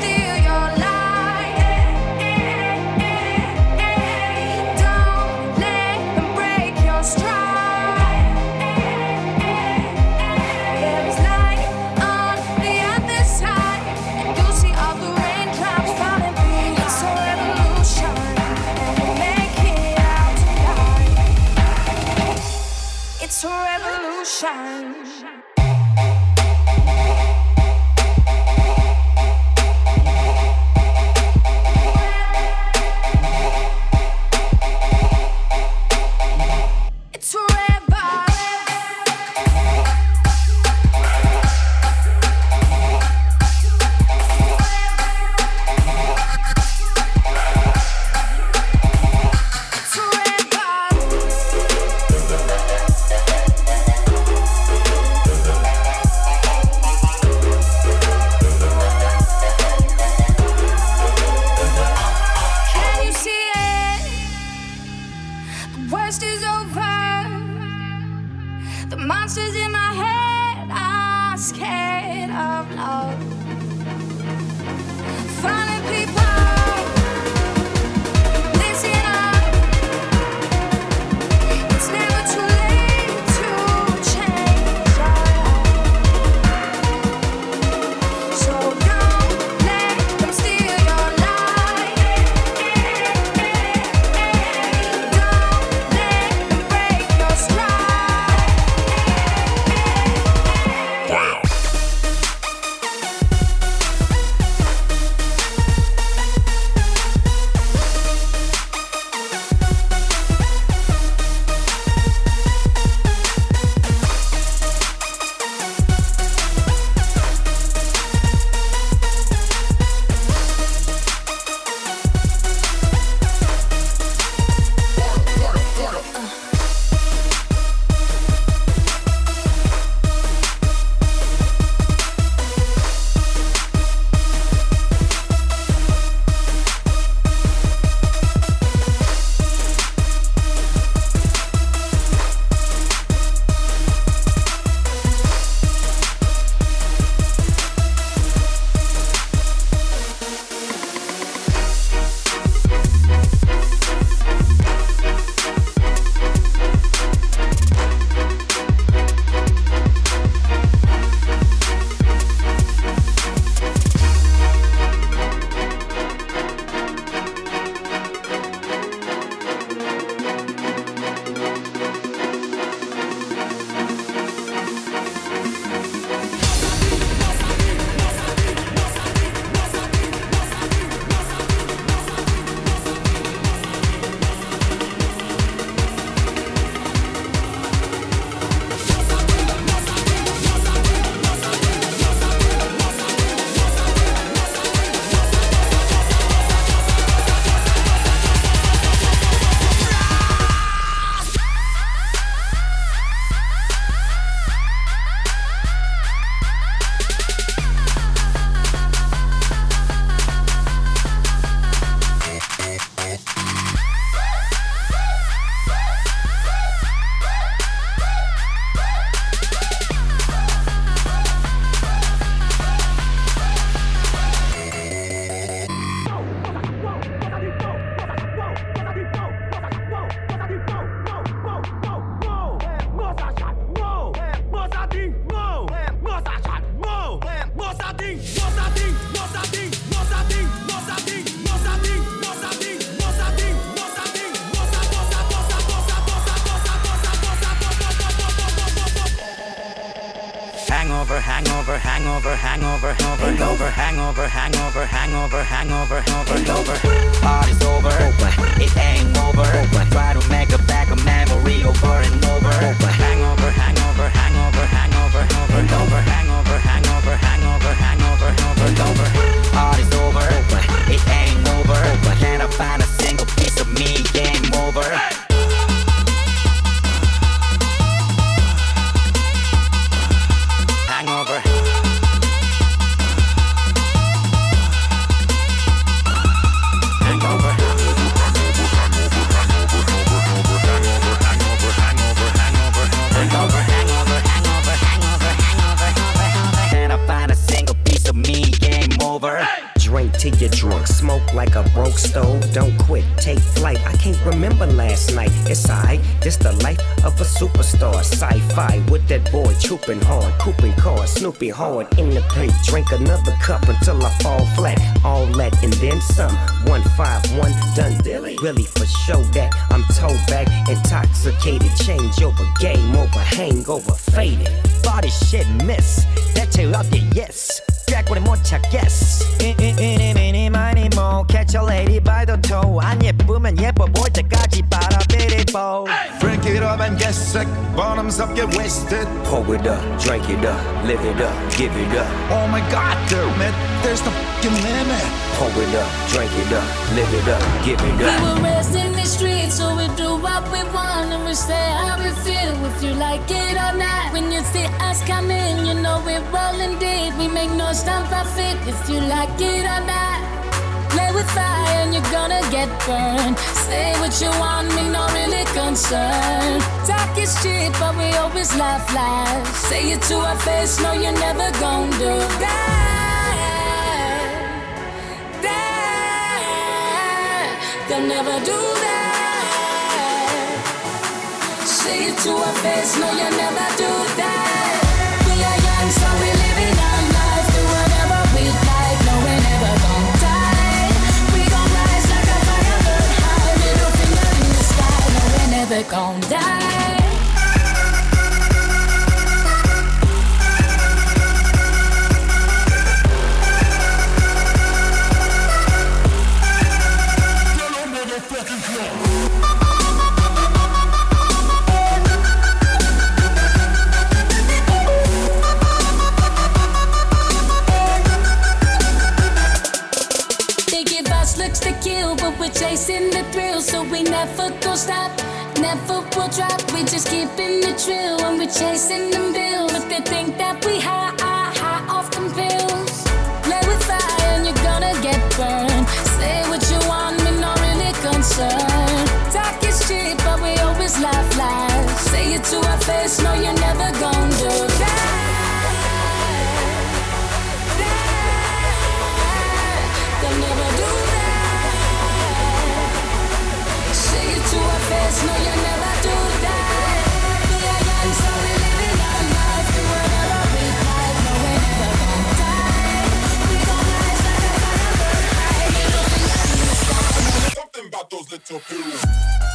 let cars, snooping hard in the paint. Drink another cup until I fall flat. All that and then some. One five one done dilly. Really for show that I'm toe back, intoxicated. Change over, game over, hangover, faded. Body shit miss. 대체 어디 yes. 꾀꼬리 못 찾겠어 Sick. Bottoms up, get wasted. Pour it up, drink it up, live it up, give it up Oh my god, damn it. There's the fucking limit. Pour it up, drink it up, live it up, give it up. We up were raised in the streets, so we do what we want and we say how we feel. If you like it or not, when you see us coming, you know we're rolling deep. We make no stop profit. If you like it or not, play with fire and you're gonna get burned. Say what you want, me no really concern. Talk is cheap, but we always laugh live. Say it to our face, no, you're never gonna do that. That they'll never do that. Say it to our face, no, you never do that. Gonna die. They give us looks to kill, but we're chasing the thrill, so we never go stop, never will drop. We just keeping the drill when we're chasing them bills. But they think that we high, high, high off them pills. Play with fire and you're gonna get burned. Say what you want, me not really concerned. goes little poo.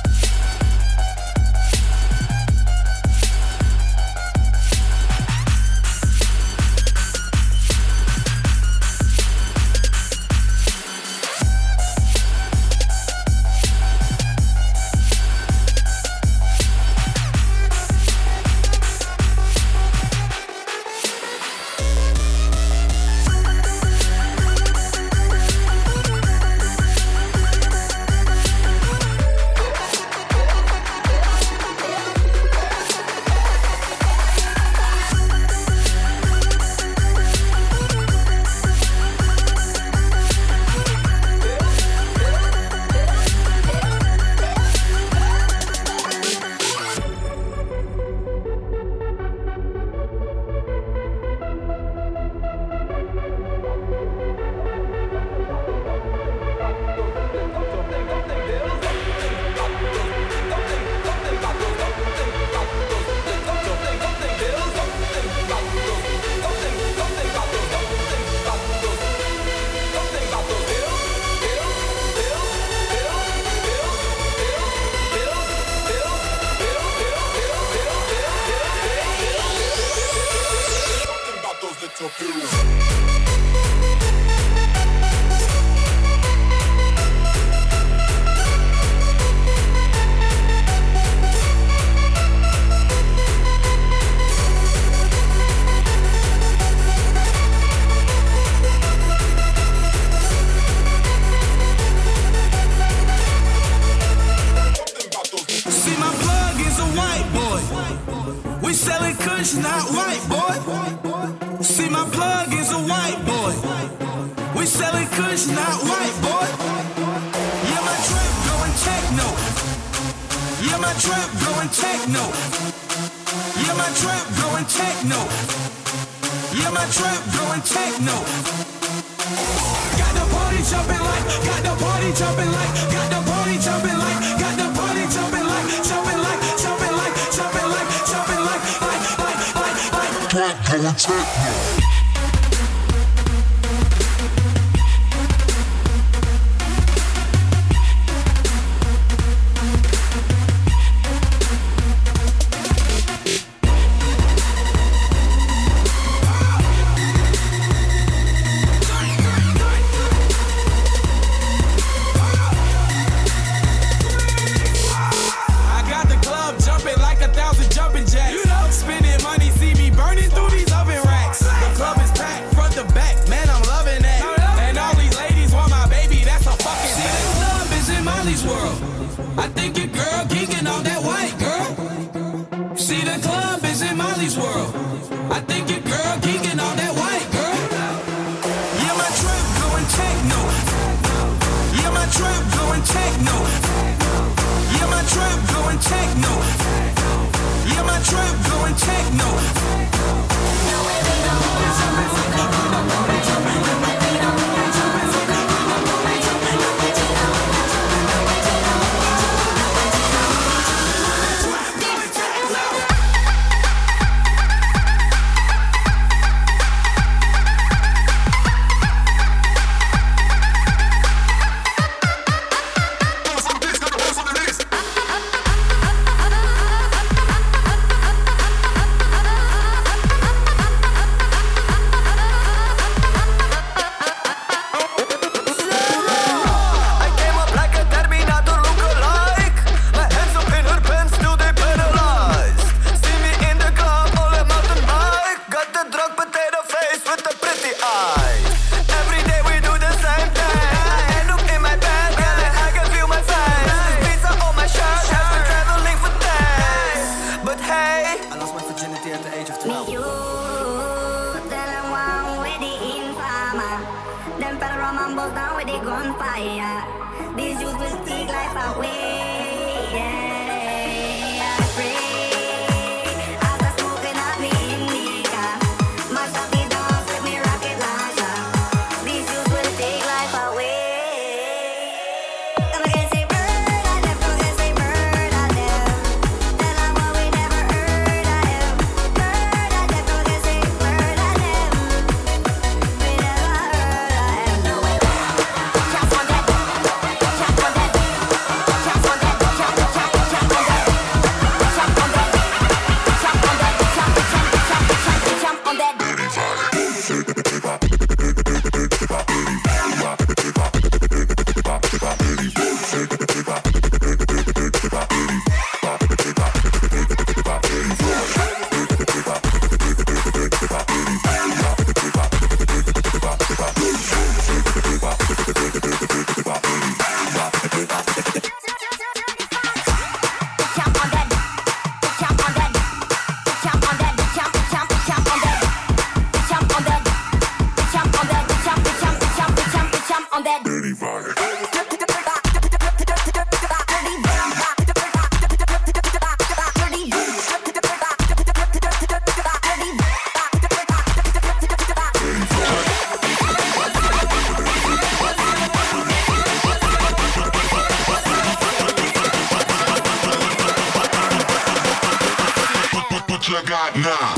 What now?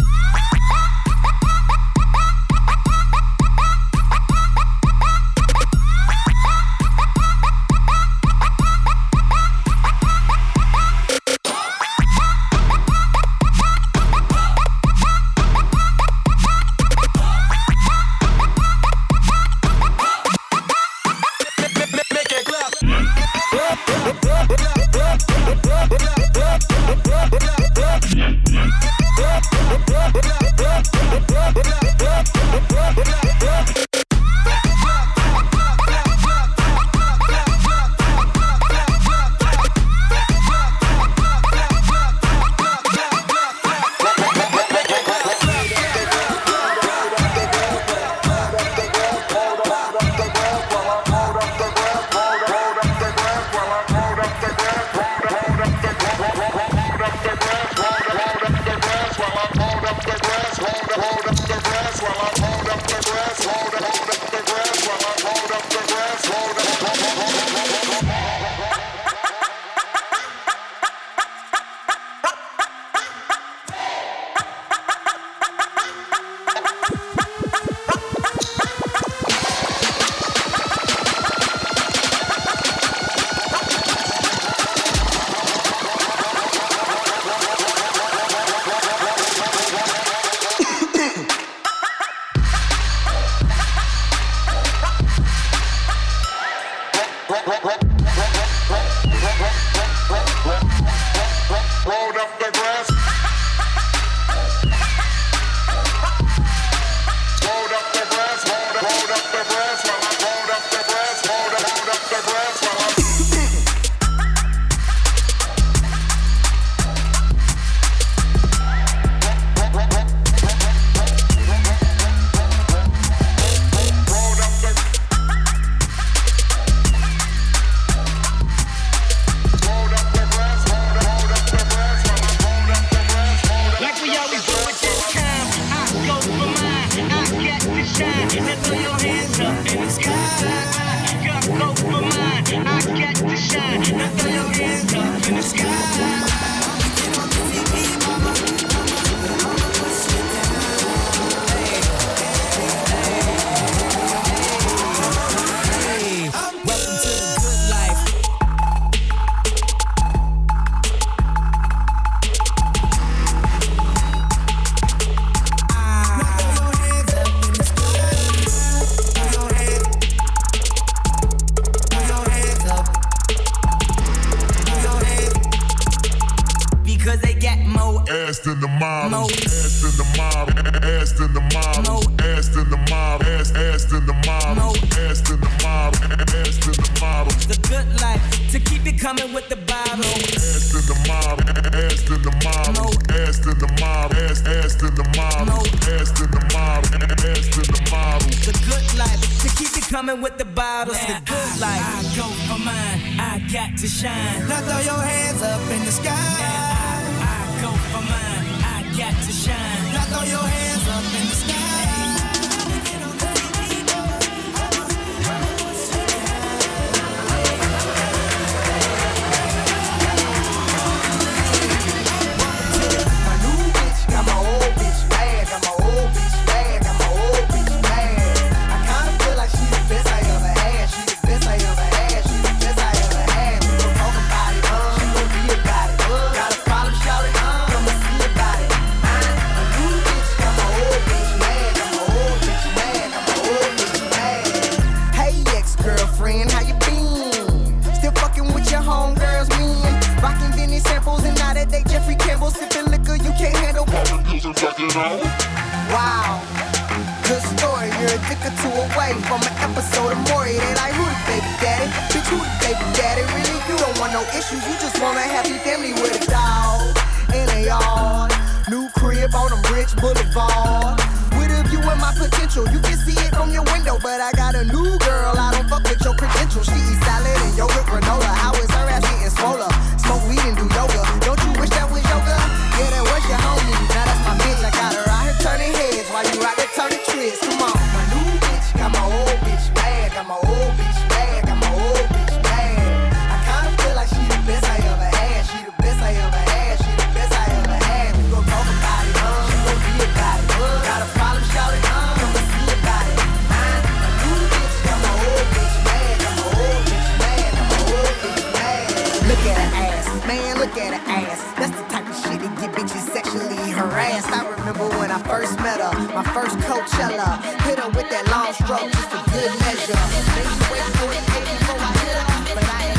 I first met her. My first Coachella. Hit her with that long stroke just for good measure. Maybe wait for it, baby, before I hit her. But I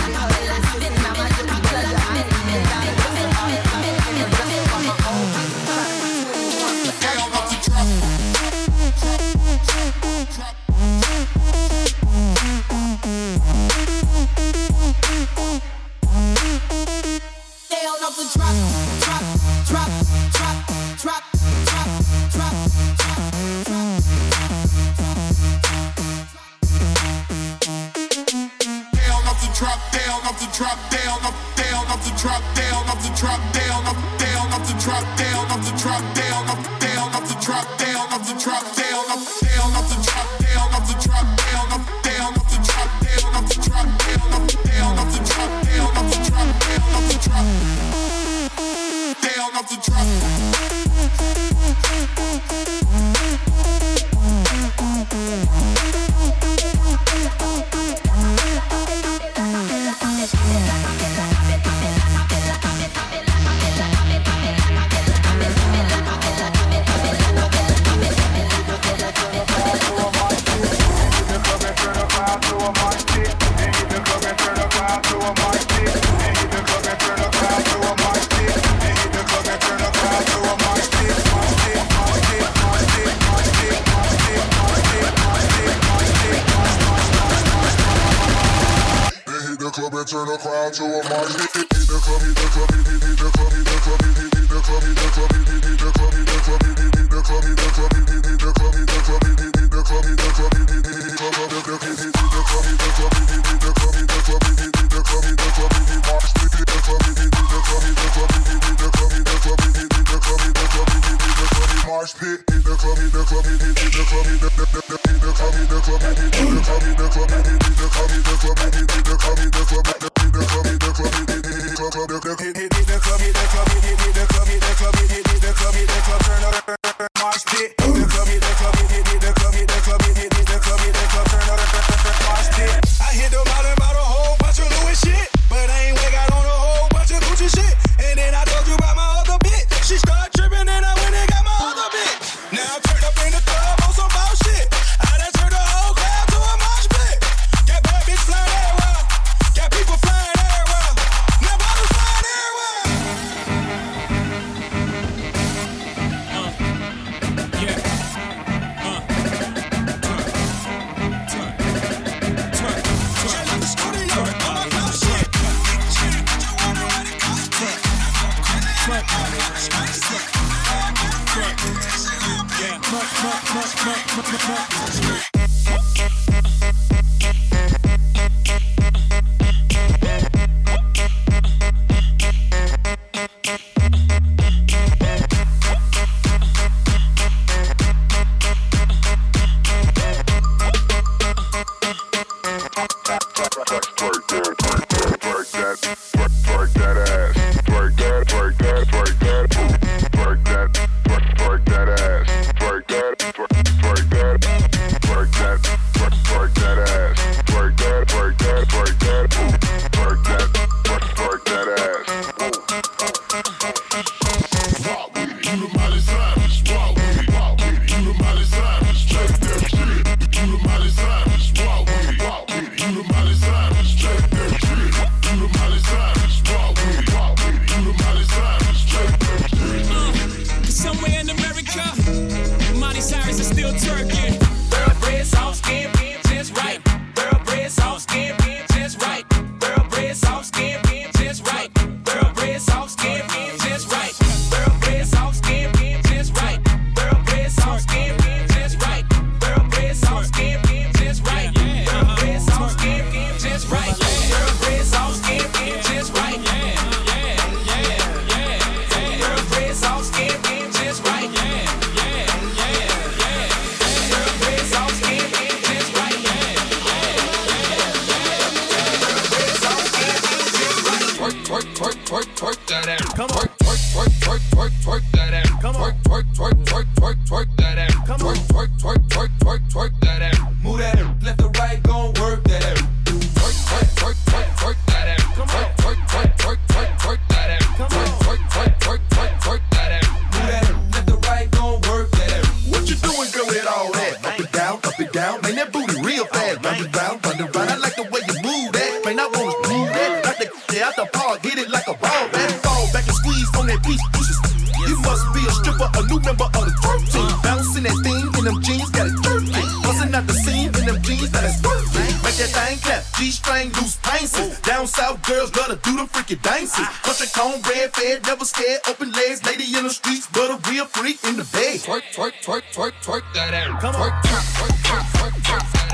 freaky dances. Bunch of fed, never scared, open legs, lady in the streets, but a real freak in the bed. Twerk, twerk, twerk, twerk, twerk that ass. Come on. Twerk, twerk, twerk, twerk, twerk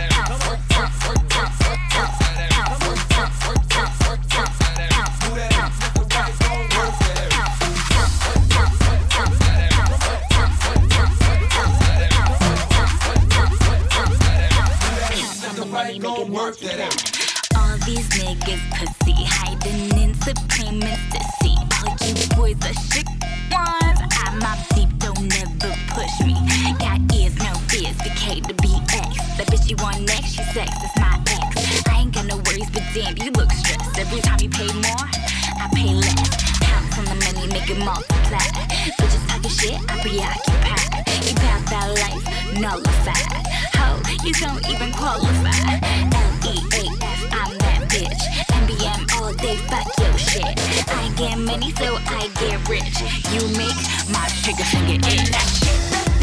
work that out. All these niggas pussy massive payments to see all you boys are sick ones. I my deep, don't never push me. Got ears, no fears, decay to BX. That bitch you want next, she sex, it's my ex. I ain't got no worries, but damn, you look stressed. Every time you pay more, I pay less. Pounce on the money, make it multiply. Bitches talking shit, I preoccupied. You pass that life, nullified. Ho, you don't even qualify. L E A money so I get rich. You make my trigger finger itch.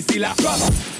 See a trust.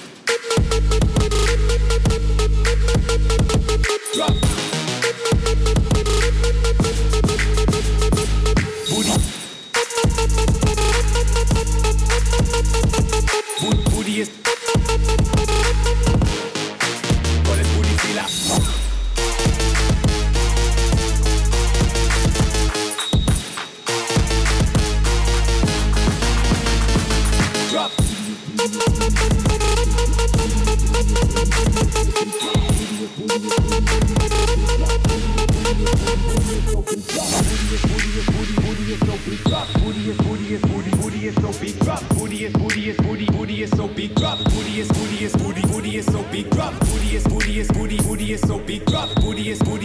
is so big drop. Booty is booty is booty booty is so big drop. Booty is booty is booty booty is so big drop. Booty is booty is booty booty is so big drop. Booty is booty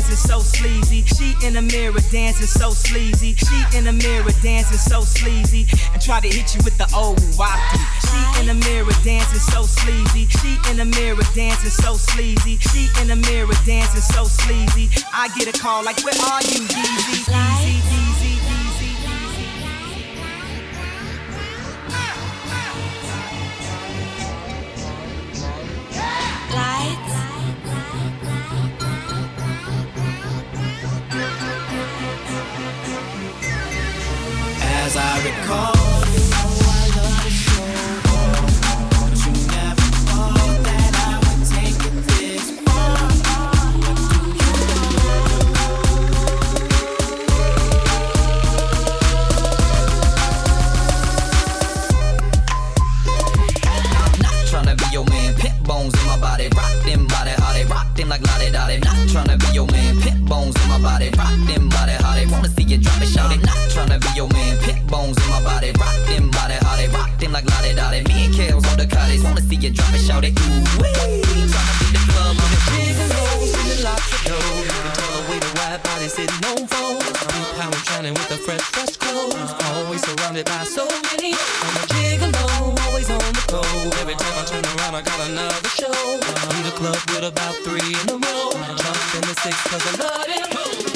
dancing so sleazy. She in the mirror dancing so sleazy. She in the mirror dancing so sleazy. And try to hit you with the old wafty. She in the mirror dancing so sleazy. She in the mirror dancing so sleazy. She in the mirror dancing so sleazy. I get a call like, where are you, Yeezy? Easy, easy. as I recall. like Lottie Dottie. Not tryna be your man, pit bones in my body. Rock them body hottie, wanna see you drop it, shout it. Not tryna be your man, pit bones in my body. Rock them body hottie, rock them like Lottie Dottie. Me and Kels on the cottage, wanna see you drop it, shout it. Ooh, wee. Tryna be the club on the big and sitting lots of dough. You can tell the way the sitting on phone. I'm shining with the fresh, fresh clothes. Always surrounded by so many. I'm a gigolo on the go. Every time I turn around, I got another show. I'm in the club with about three in a row. Jump in the six, cause I love it.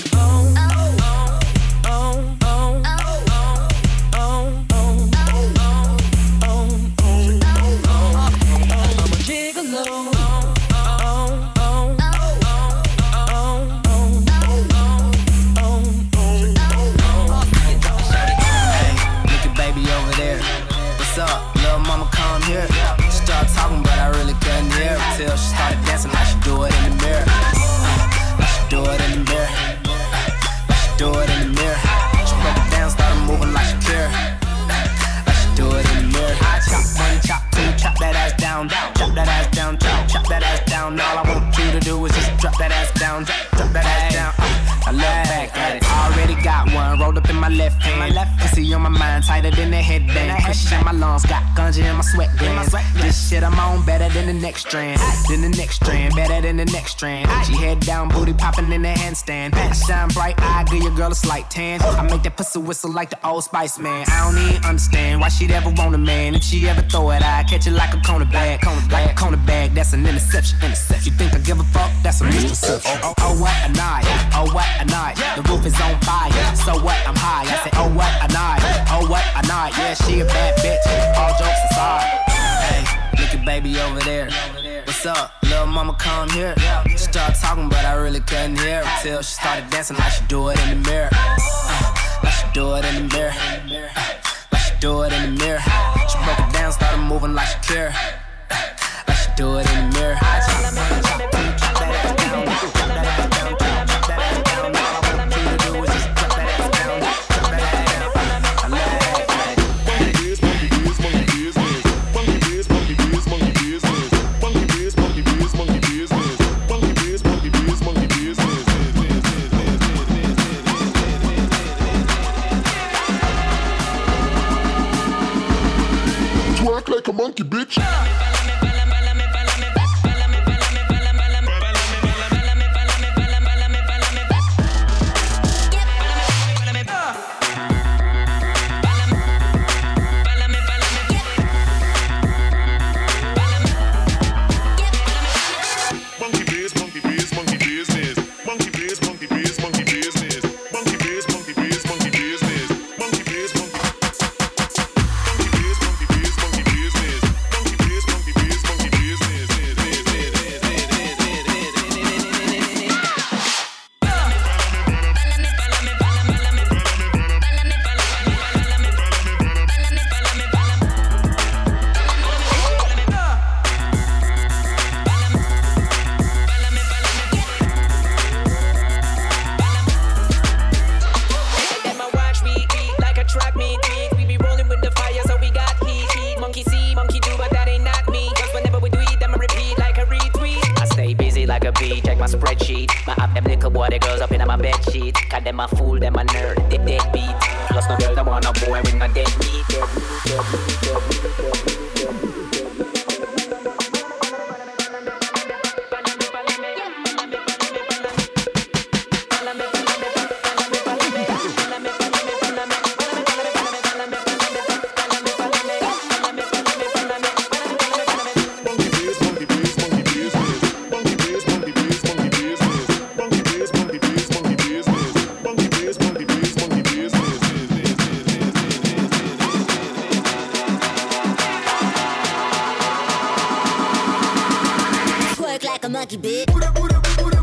that ass down, drop, that ass down. Uh, I look back at it my left hand. My left hand. pussy on my mind tighter than a headband. Cushion in my lungs, got ganja in my sweat glands. This shit I'm on better than the next strand. Than the next strand, better than the next strand. She head down, booty popping in the handstand. I shine bright, I give your girl a slight tan. I make that pussy whistle like the old Spice Man. I don't even understand why she'd ever want a man. If she ever throw it, I catch it like a corner bag. Like a corner bag, that's an interception. Interception. You think I give a fuck? That's a misconception. Oh, oh, oh, what a night. Oh, what a night. The roof is on fire. So what? I'm high. I say, oh, what a night. Oh, what a night. Yeah, she a bad bitch. All jokes aside. Hey, look at baby over there. What's up? Little mama come here. She started talking, but I really couldn't hear her till she started dancing like she do it in the mirror. Uh, like she do it in the mirror. Uh, like she do it in the mirror. She broke it down, started moving like she care. Uh, like she do it in the mirror. Like a monkey, bitch. Like a monkey, bitch.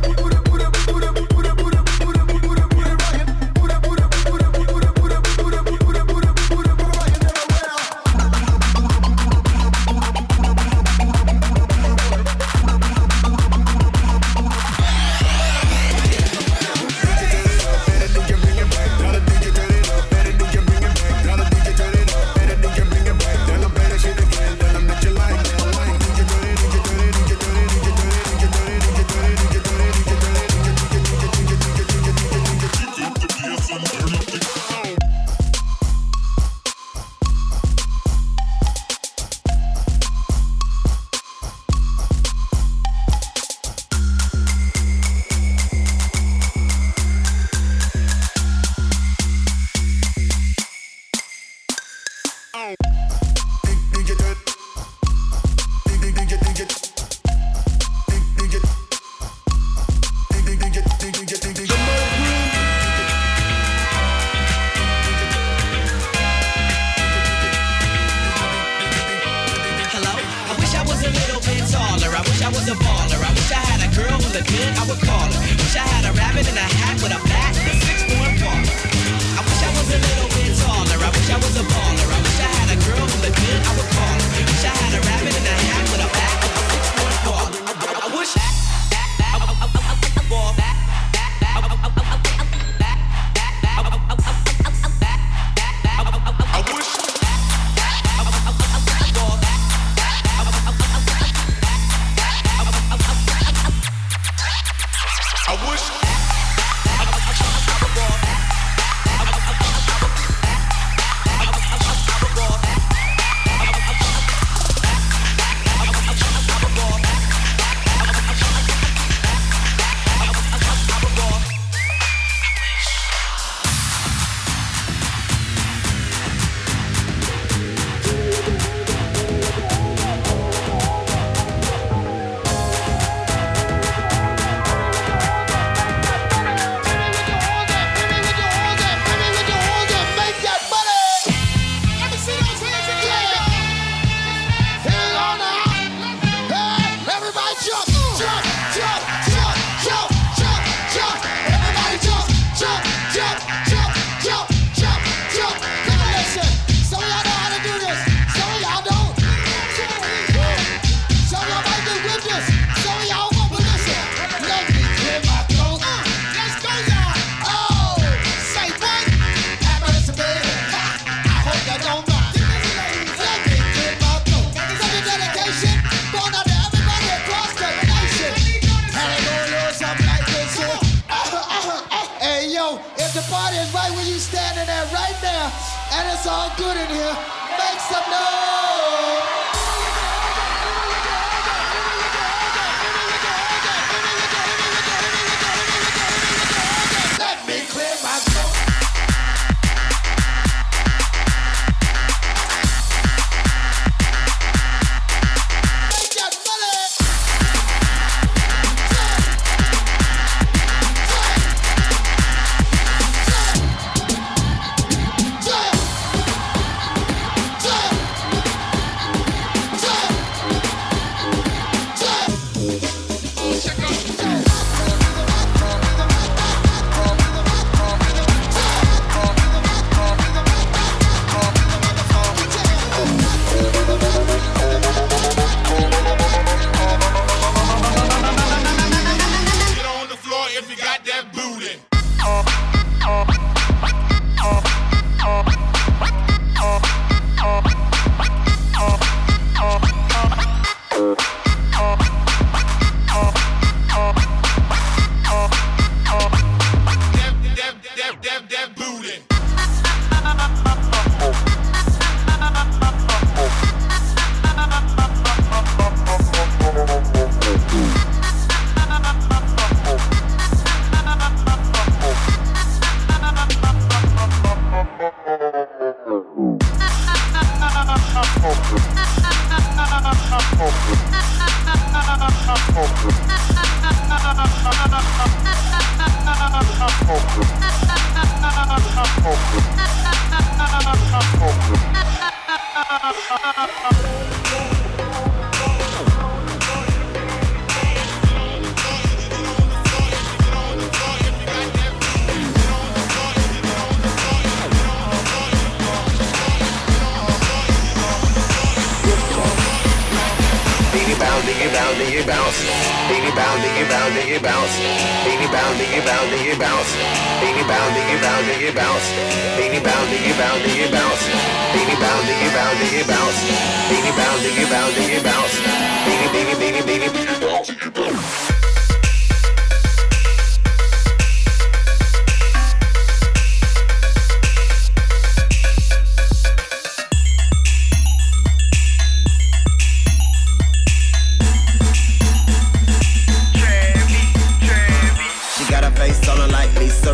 It's all good in here. Make some noise.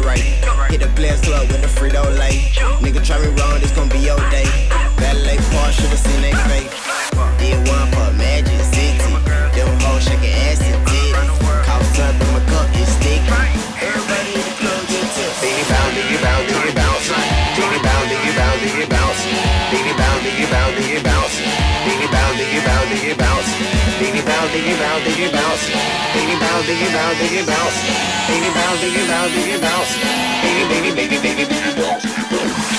Ray. Hit the Players Club with the Frito Lay. Nigga try me wrong, this gon' be your day. Valet Park, should've seen they face. Did one for Magic shaking ass and titties. Bounce, diggy bounce, diggy bounce. Diggy bounce, bounce, bounce. Bounce, bounce, bounce. Bounce.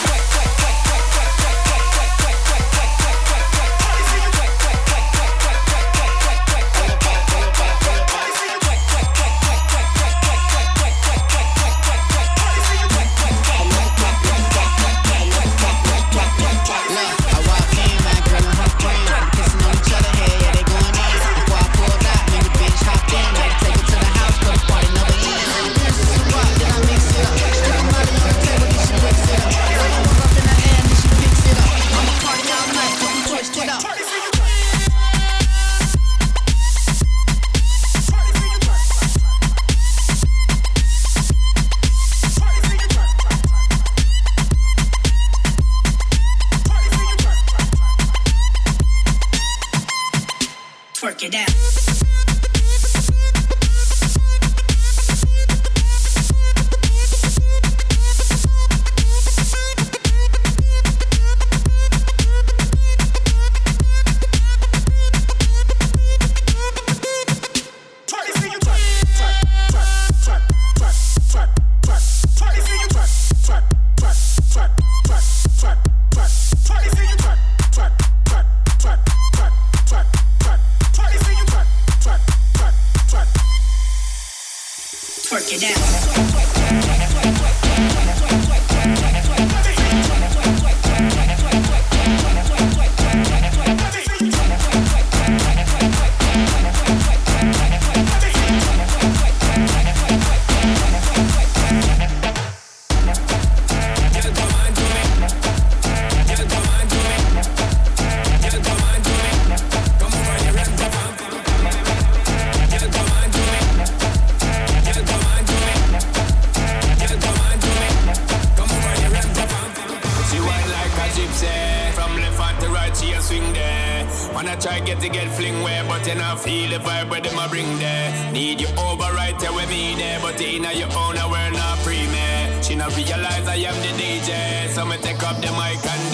Up the mic and